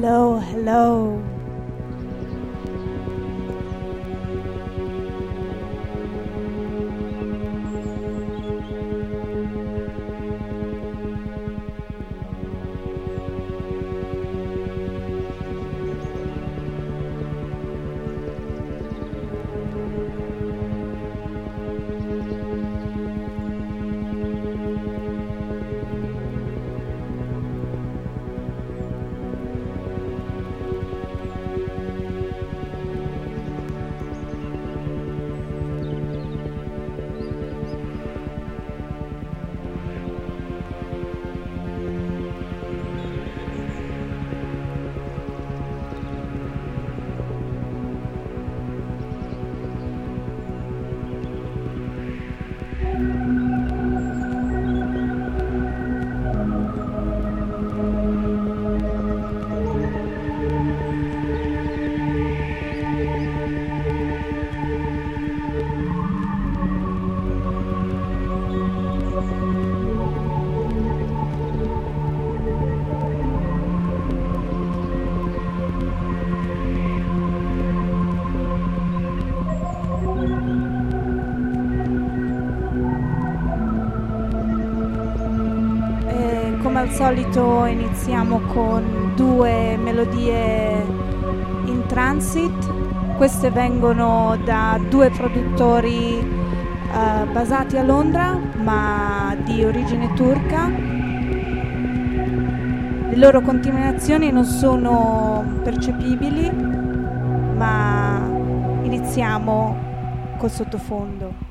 Hello, hello. Solito iniziamo con due melodie in transit. Queste vengono da due produttori eh, basati a Londra ma di origine turca. Le loro continuazioni non sono percepibili, ma iniziamo col sottofondo.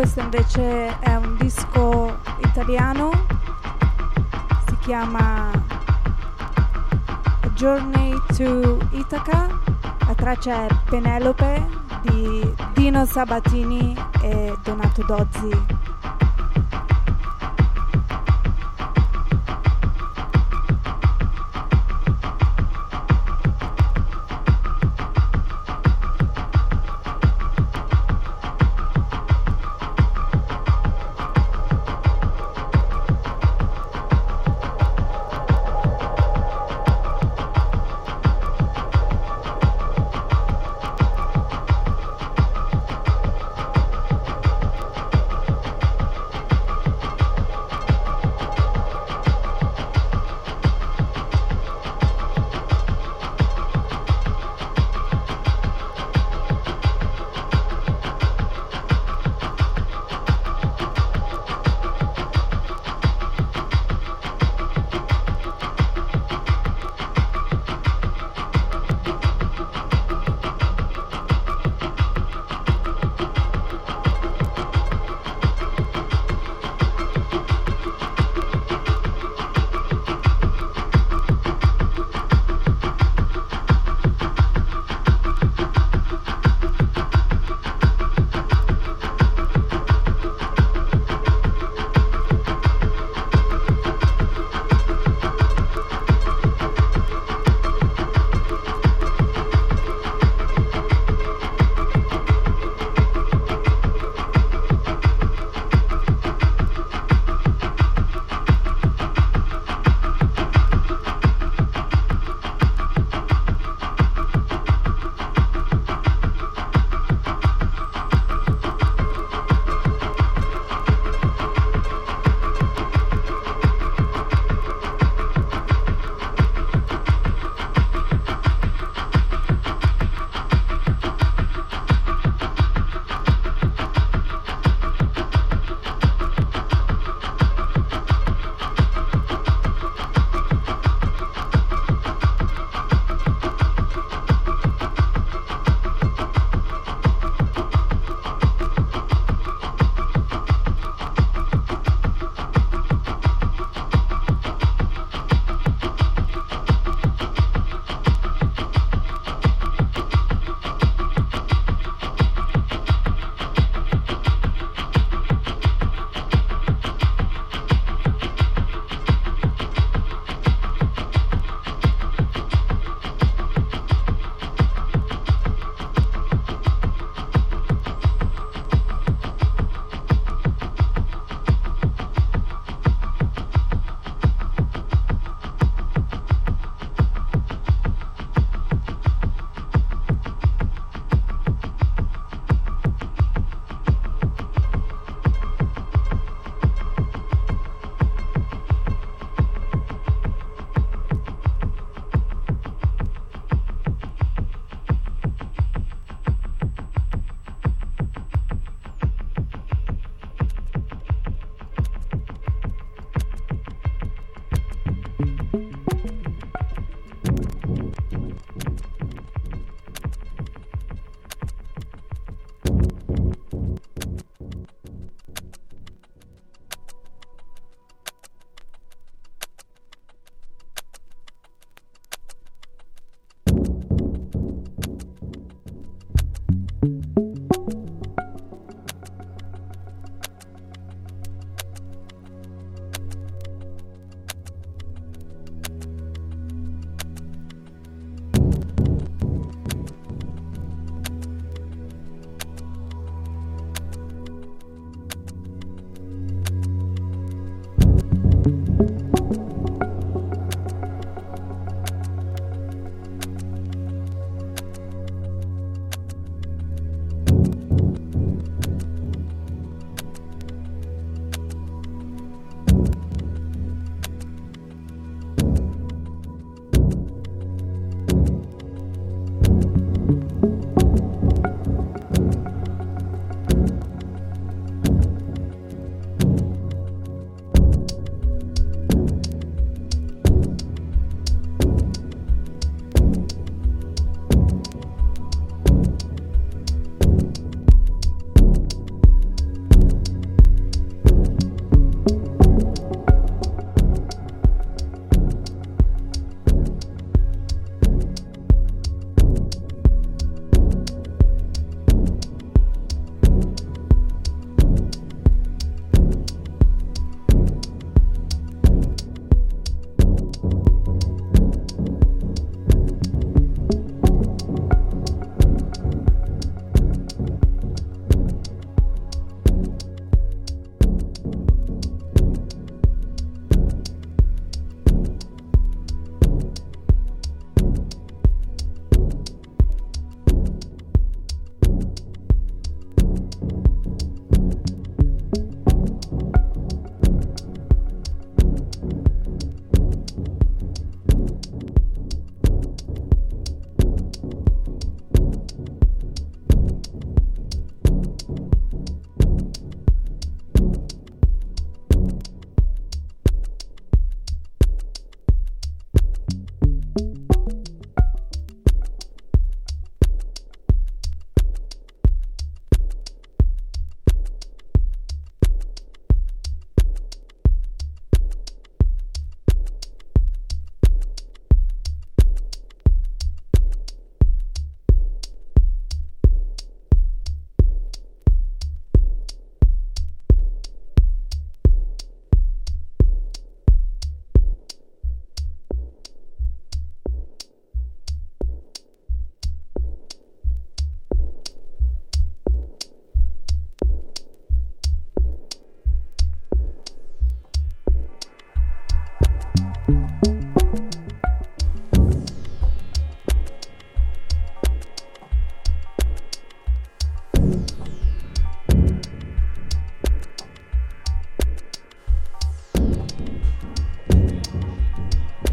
Questo invece è un disco italiano, si chiama A Journey to Ithaca, la traccia è Penelope di Dino Sabatini e Donato Dozzi.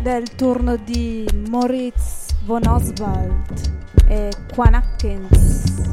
Del turno di Moritz von Oswald e Quan Atkins.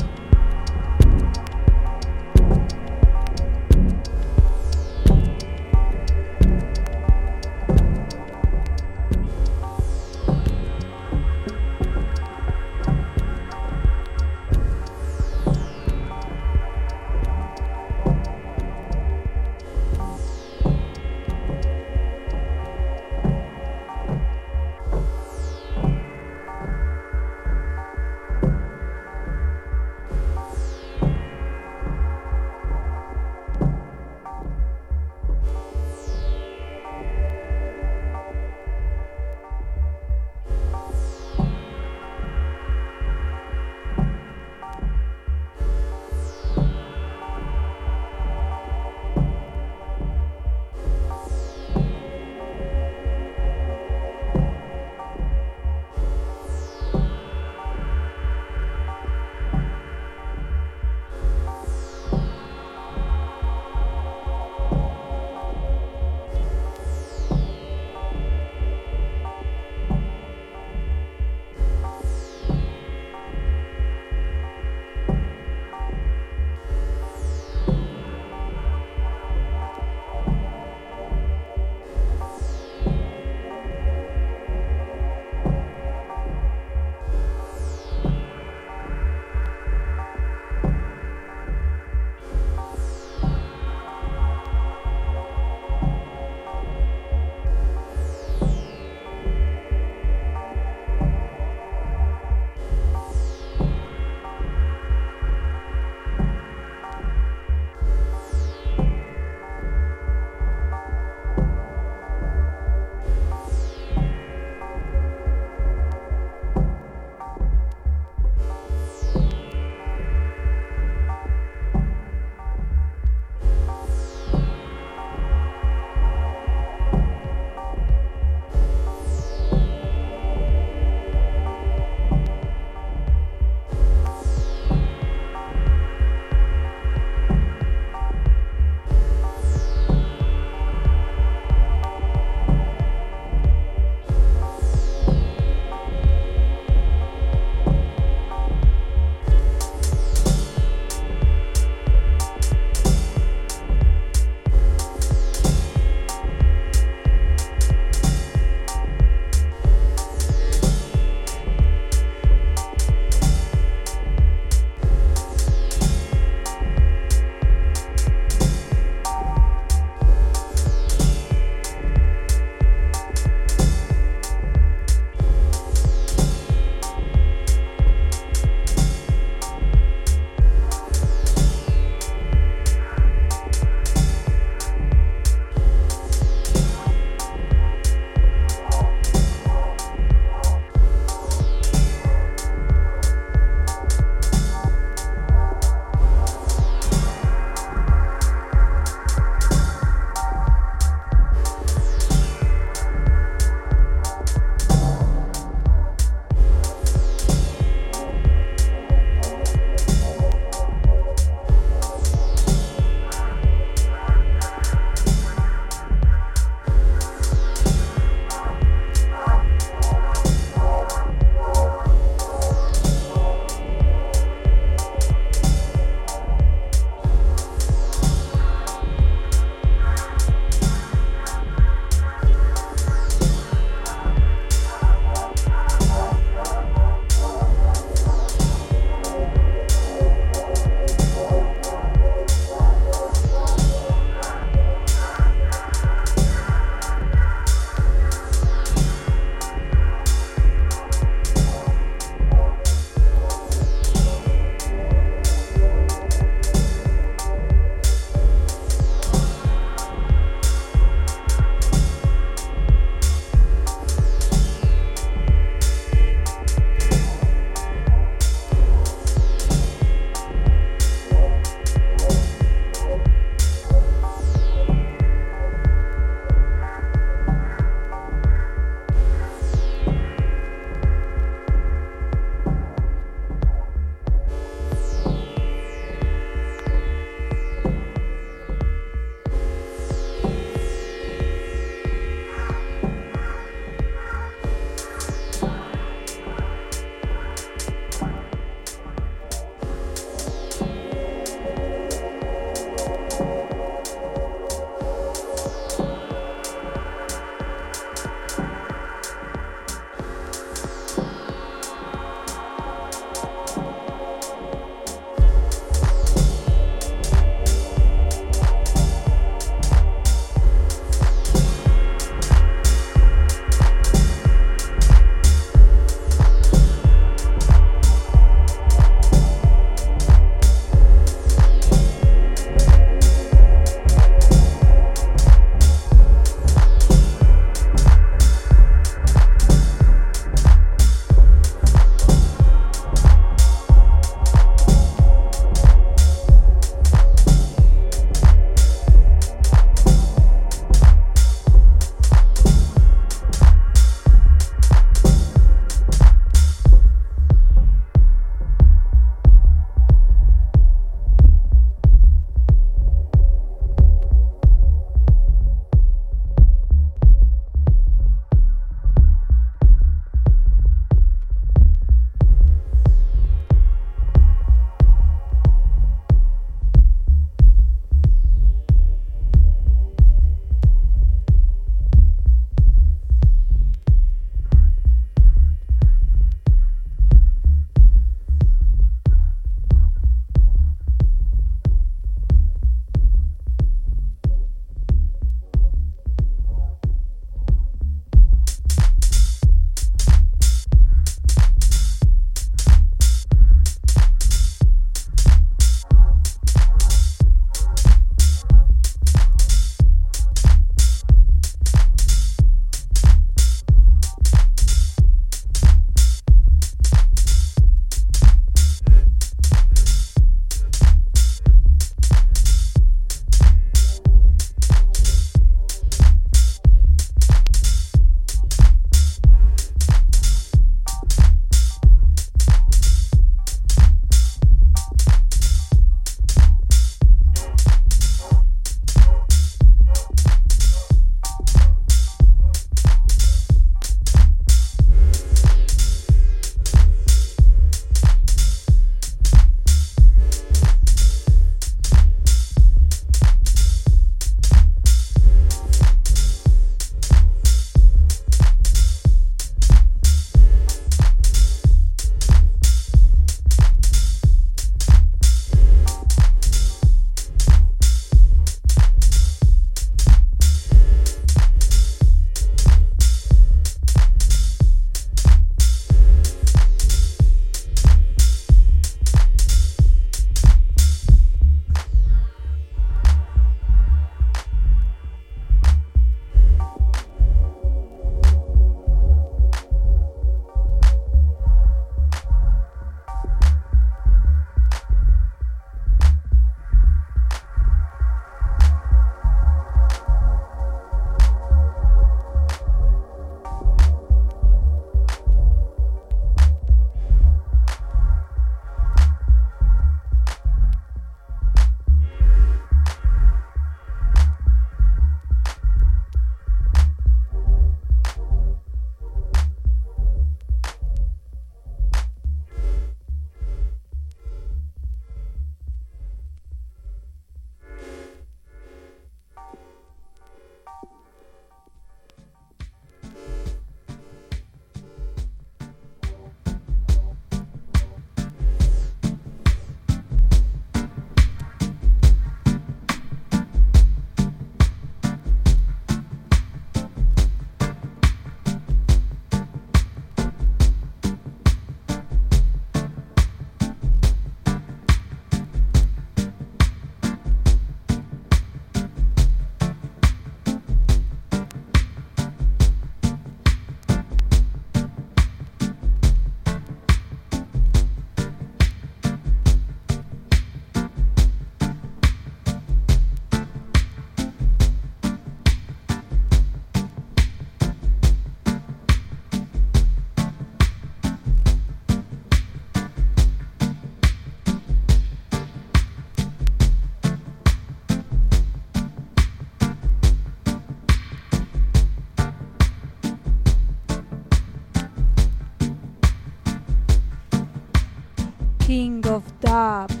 job.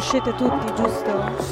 Conoscete tutti, giusto?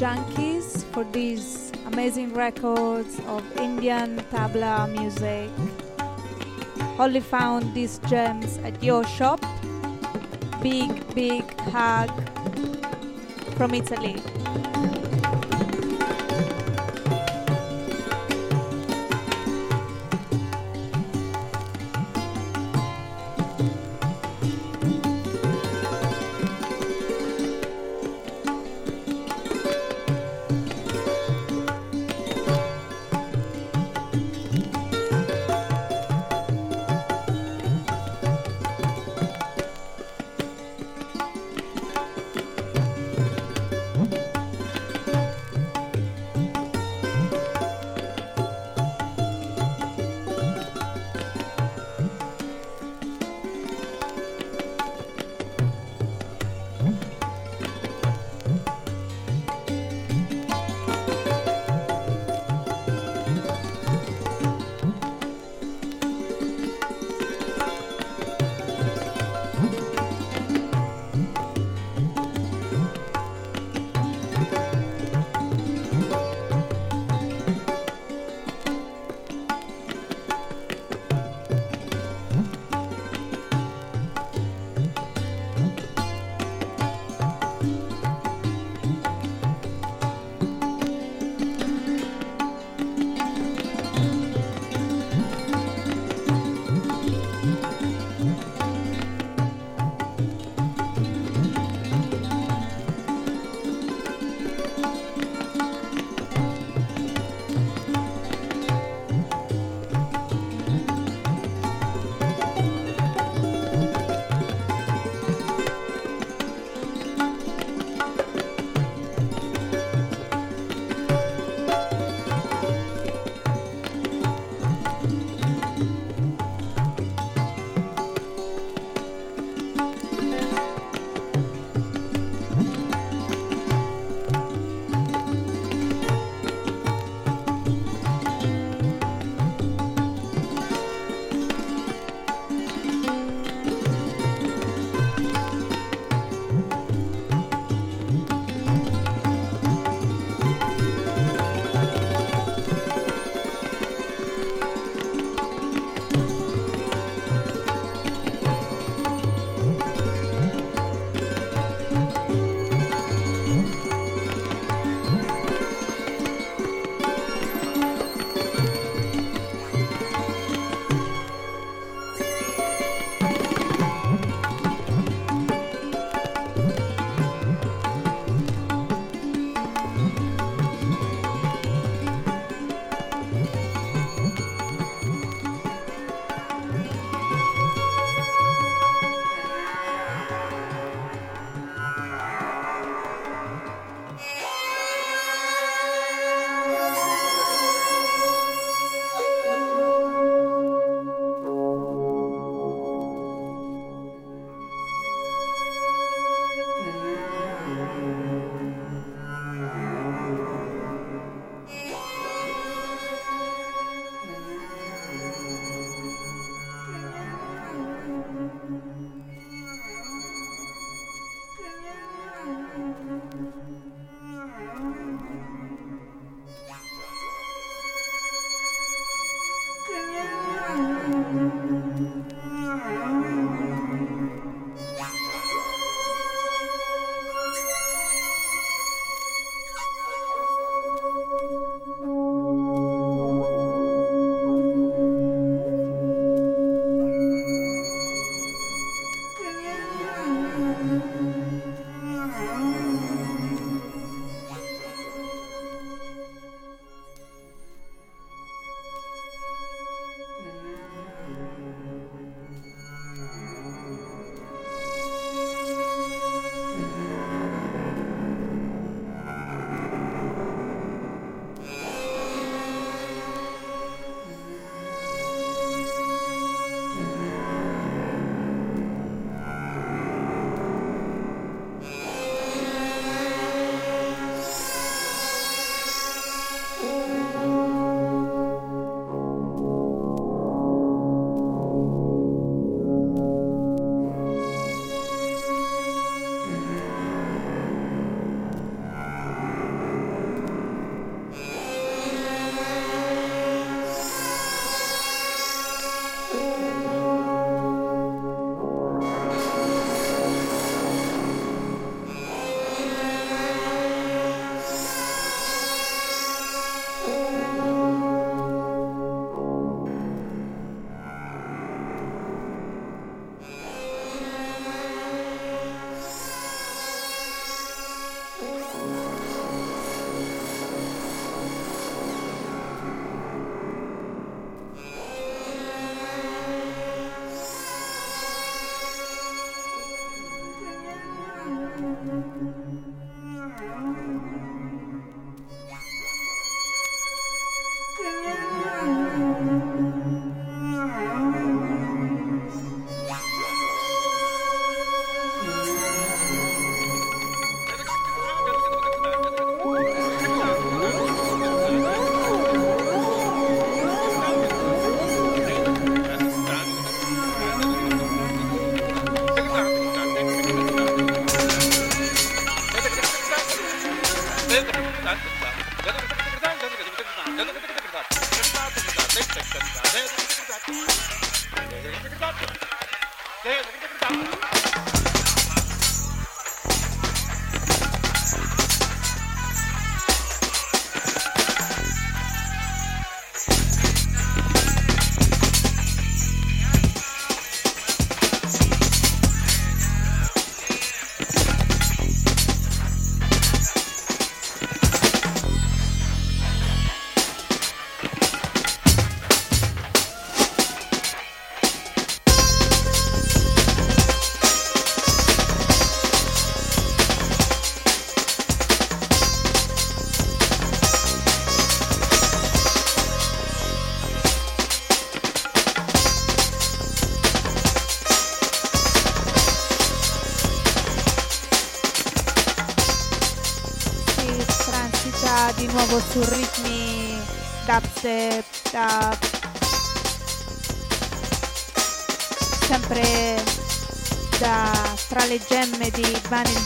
Junkies for these amazing records of Indian tabla music. Only found these gems at your shop. Big, big hug from Italy.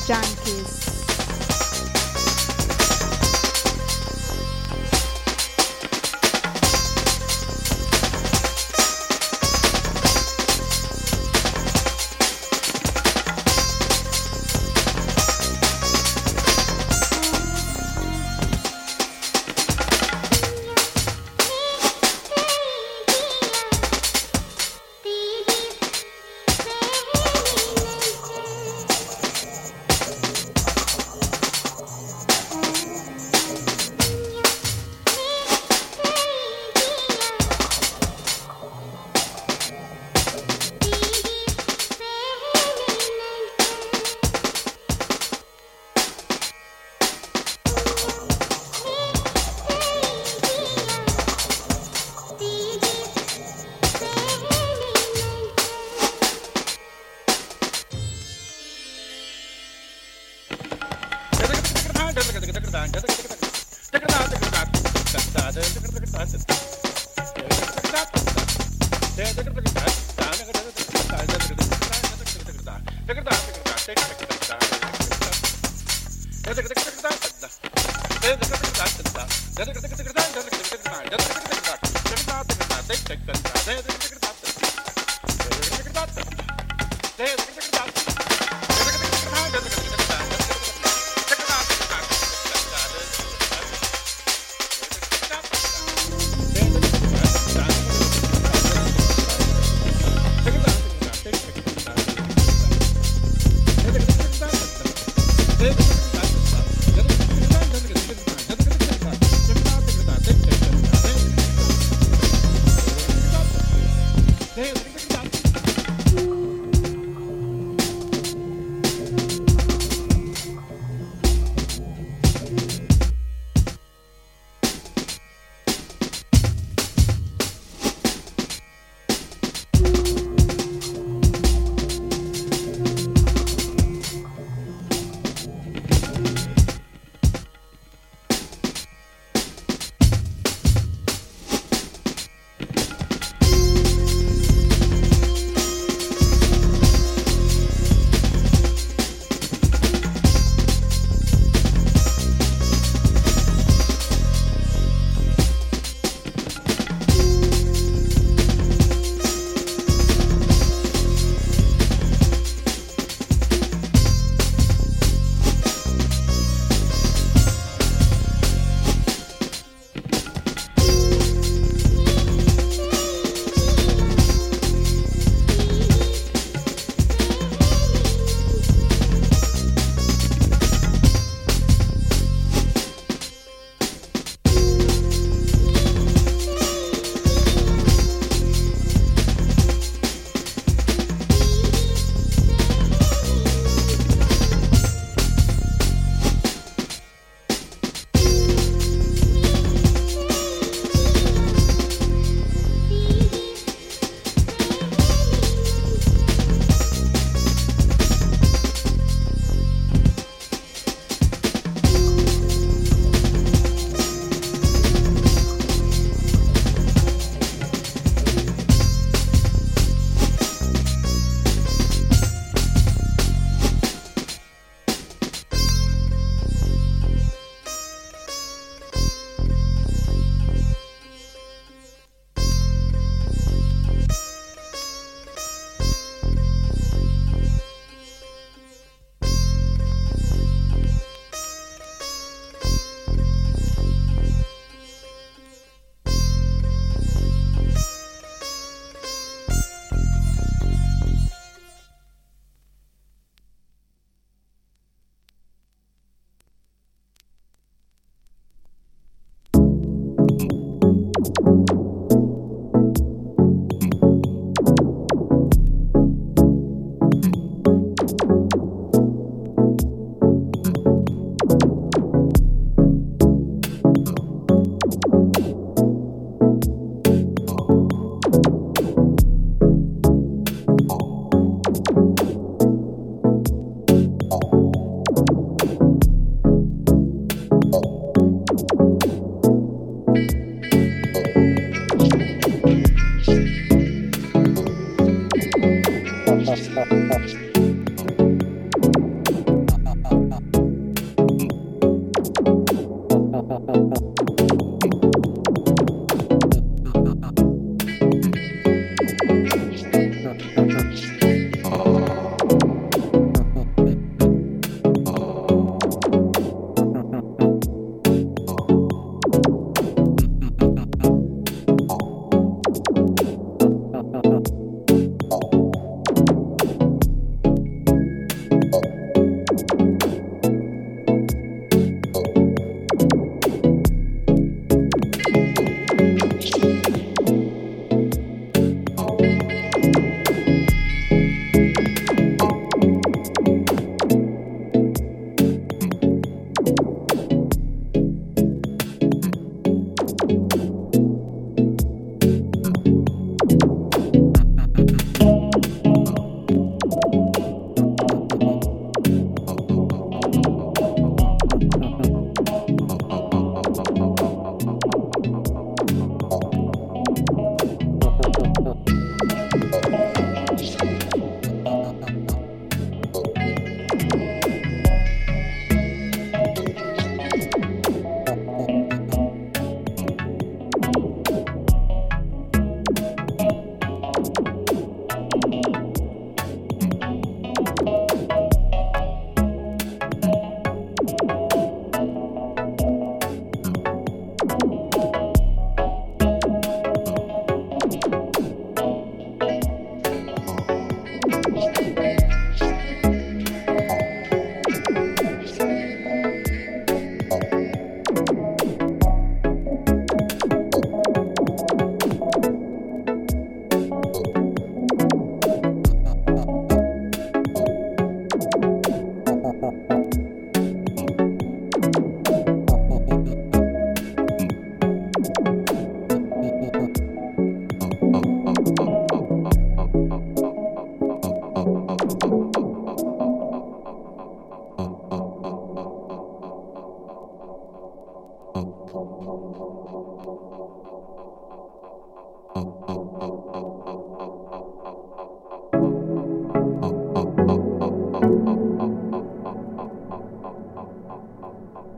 John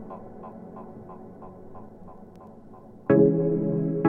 好好好好好好好好好好。好好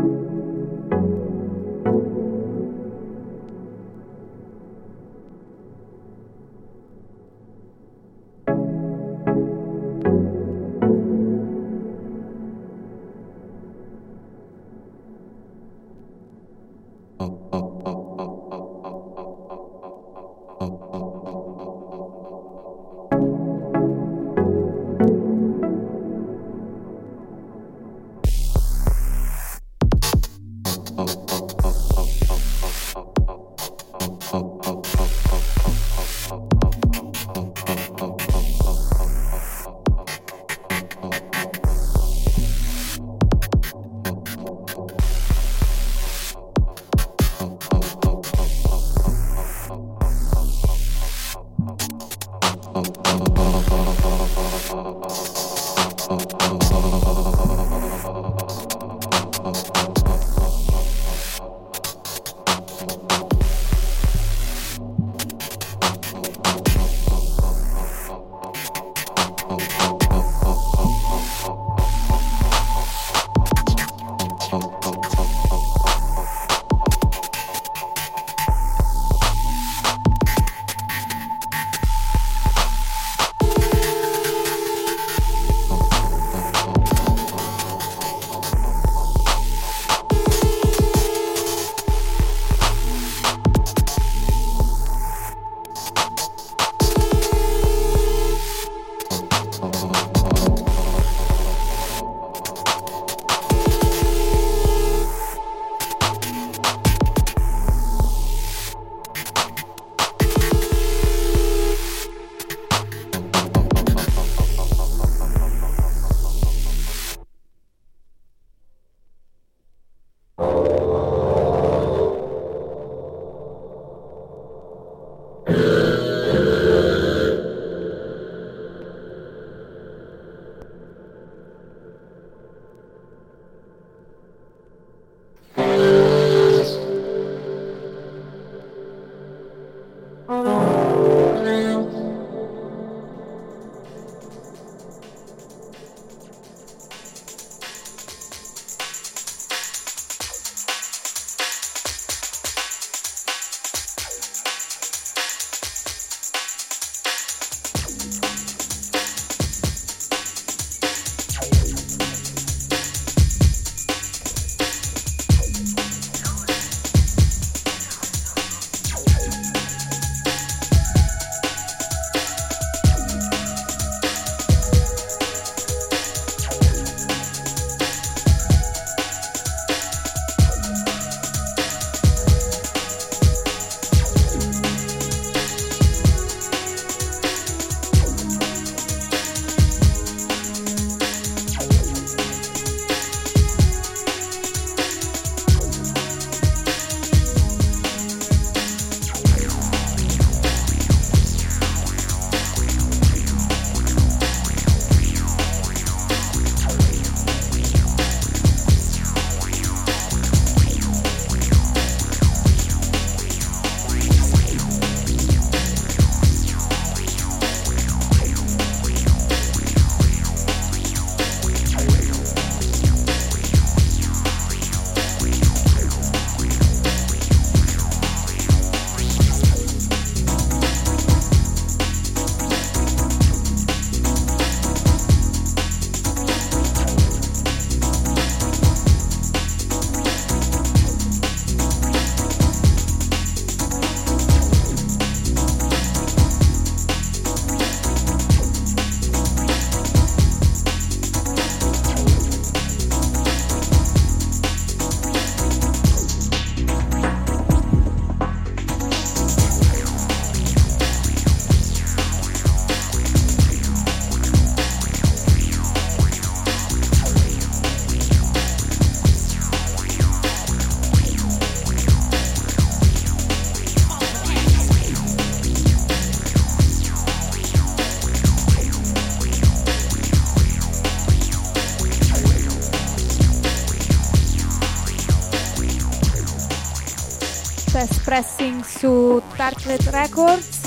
su Tartlet Records.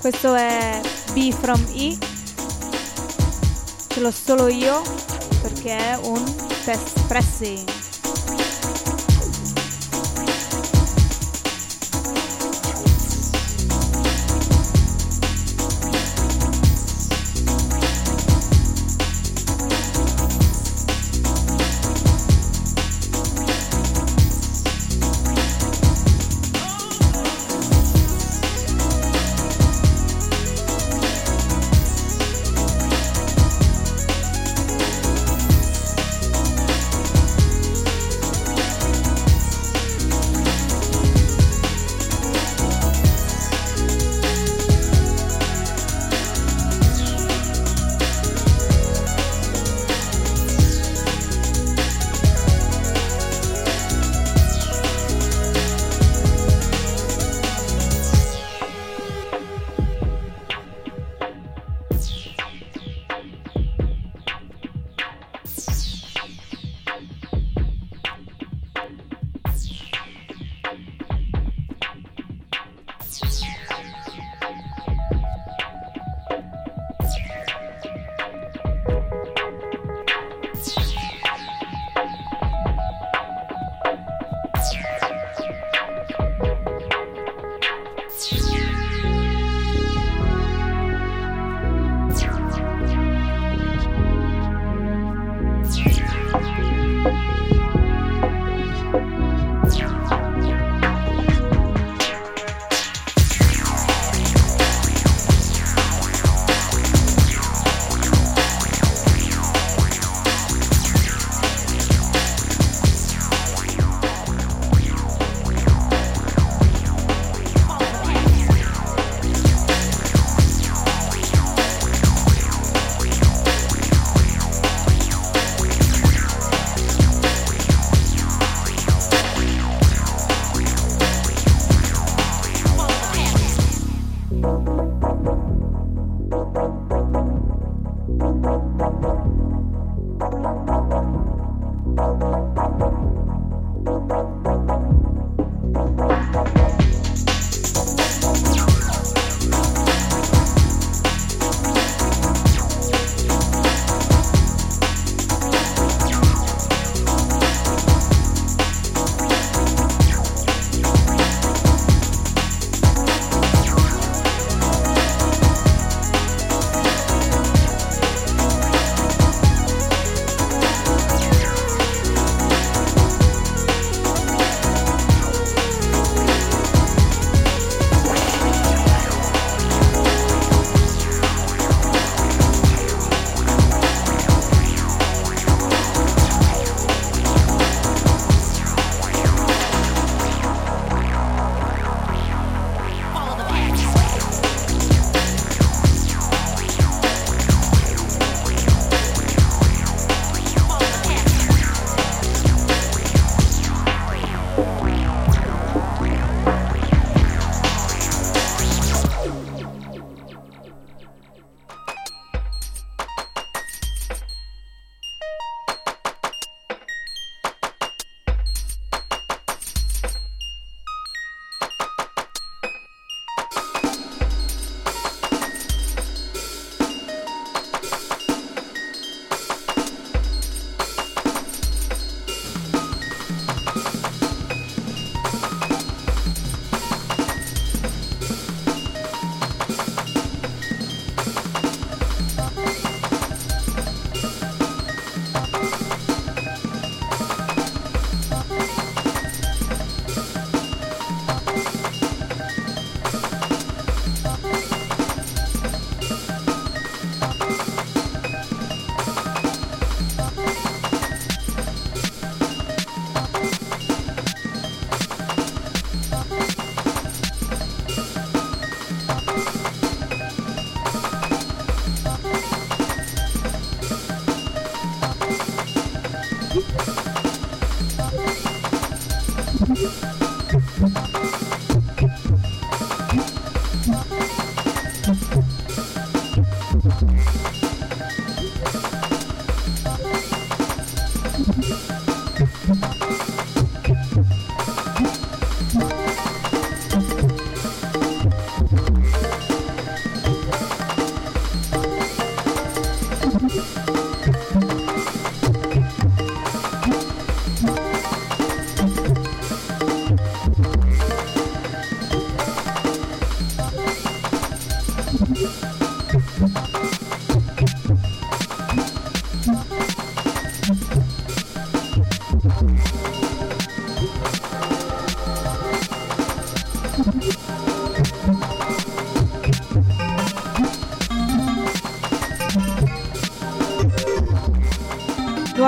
Questo è B from E. Ce l'ho solo io perché è un test pressing.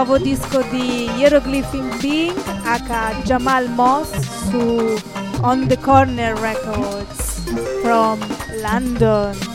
Nuovo disco di Hieroglyphic Being H. Jamal Moss su On the Corner Records from London.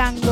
Django.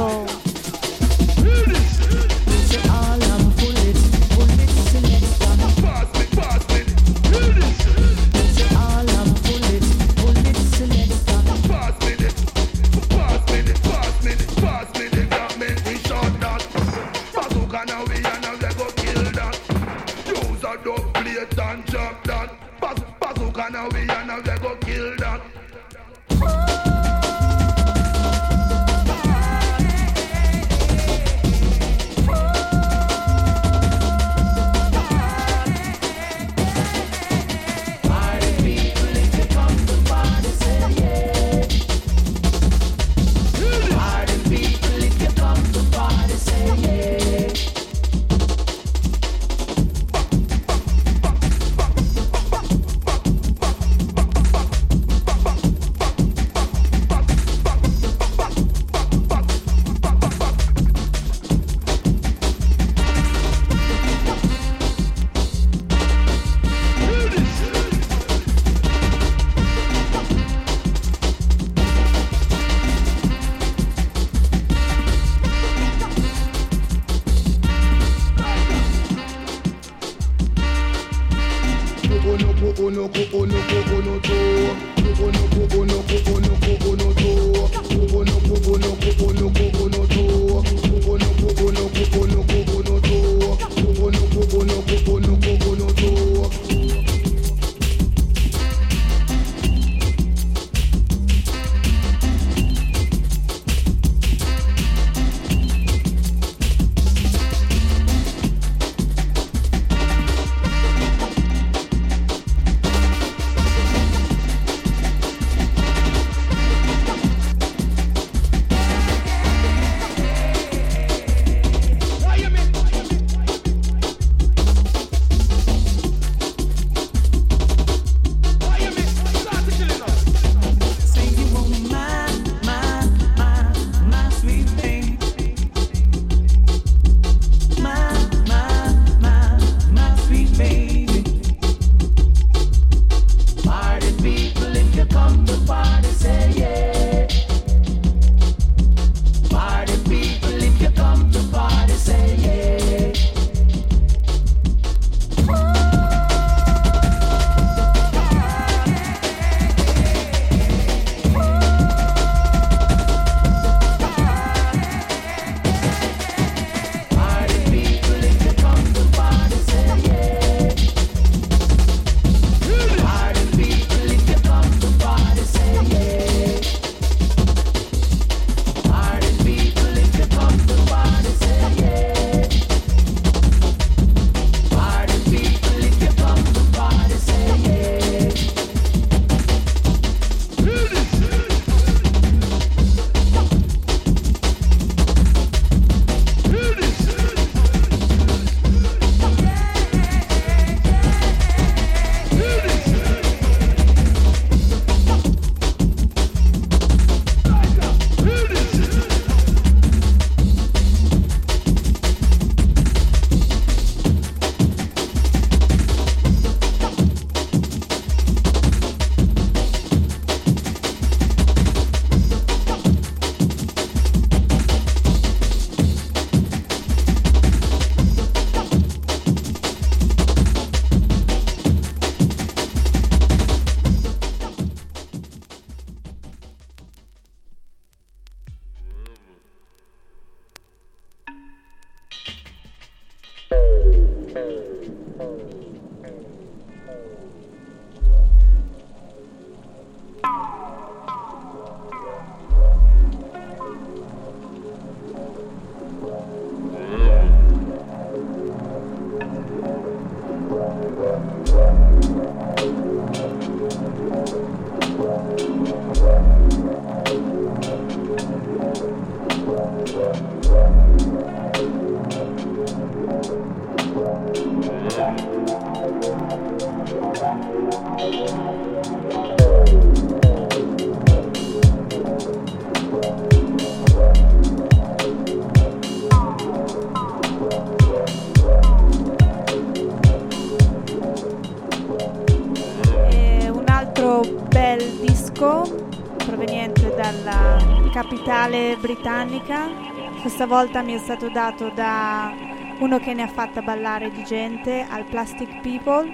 Questa volta mi è stato dato da uno che ne ha fatta ballare di gente al Plastic People.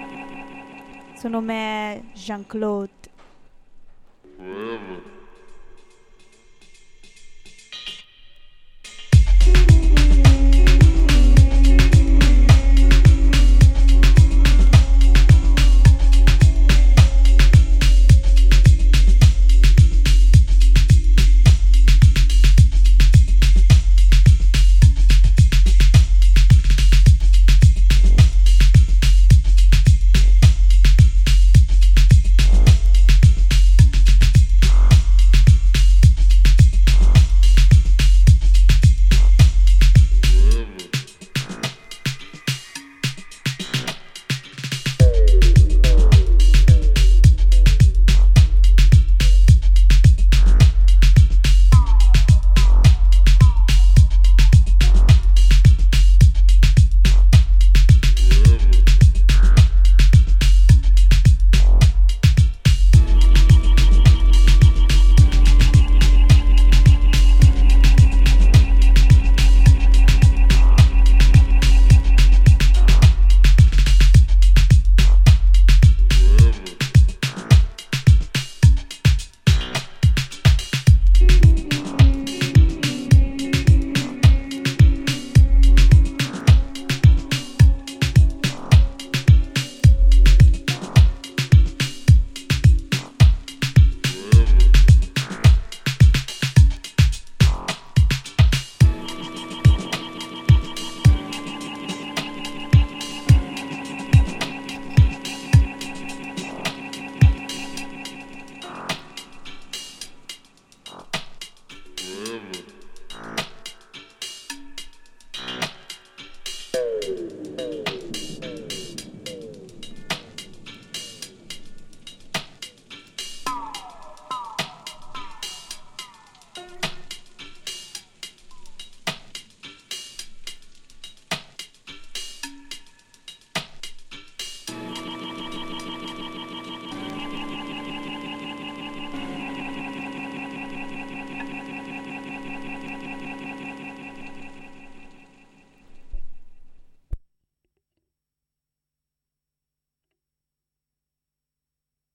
Suo nome è Jean-Claude.